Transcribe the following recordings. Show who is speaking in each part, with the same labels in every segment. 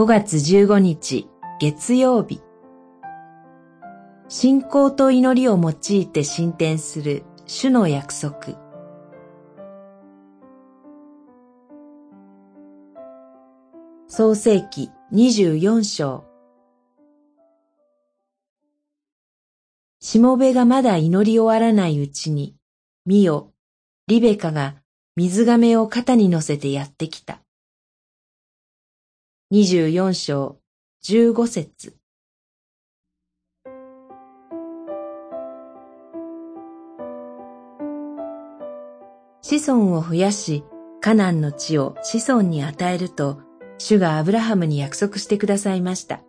Speaker 1: 5月15日月曜日。信仰と祈りを用いて進展する主の約束。創世記24章。しもべがまだ祈り終わらないうちに、見よ、リベカが水亀を肩に乗せてやってきた。24章15節子孫を増やし、カナンの地を子孫に与えると、主がアブラハムに約束してくださいました。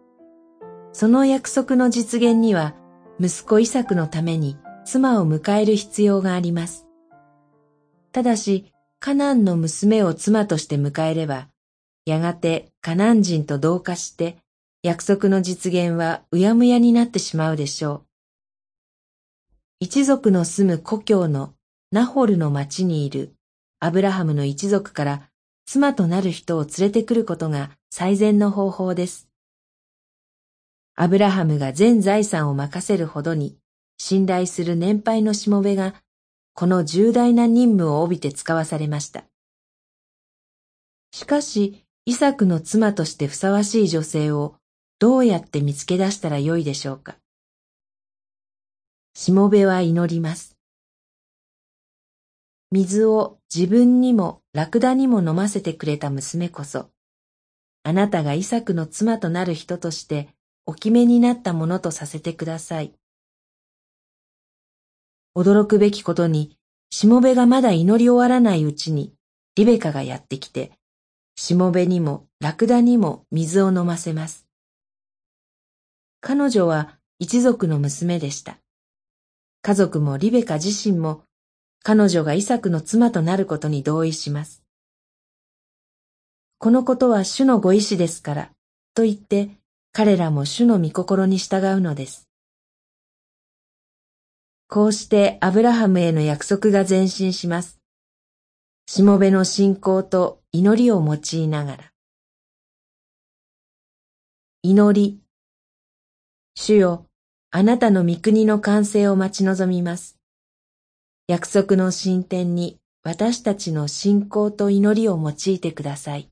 Speaker 1: その約束の実現には、息子イサクのために妻を迎える必要があります。ただし、カナンの娘を妻として迎えれば、やがてカナン人と同化して、約束の実現はうやむやになってしまうでしょう。一族の住む故郷のナホルの町にいるアブラハムの一族から妻となる人を連れてくることが最善の方法です。アブラハムが全財産を任せるほどに信頼する年配のしもべがこの重大な任務を帯びて使わされました。しかし、イサクの妻としてふさわしい女性をどうやって見つけ出したらよいでしょうか。しもべは祈ります。水を自分にもラクダにも飲ませてくれた娘こそ、あなたがイサクの妻となる人としてお決めになったものとさせてください。驚くべきことに、しもべがまだ祈り終わらないうちに、リベカがやってきて、しもべにもラクダにも水を飲ませます。彼女は一族の娘でした。家族もリベカ自身も彼女がイサクの妻となることに同意します。このことは主のご意志ですから、と言って彼らも主の御心に従うのです。こうしてアブラハムへの約束が前進します。しもべの信仰と祈りを用いながら。祈り。主よ、あなたの御国の完成を待ち望みます。約束の進展に私たちの信仰と祈りを用いてください。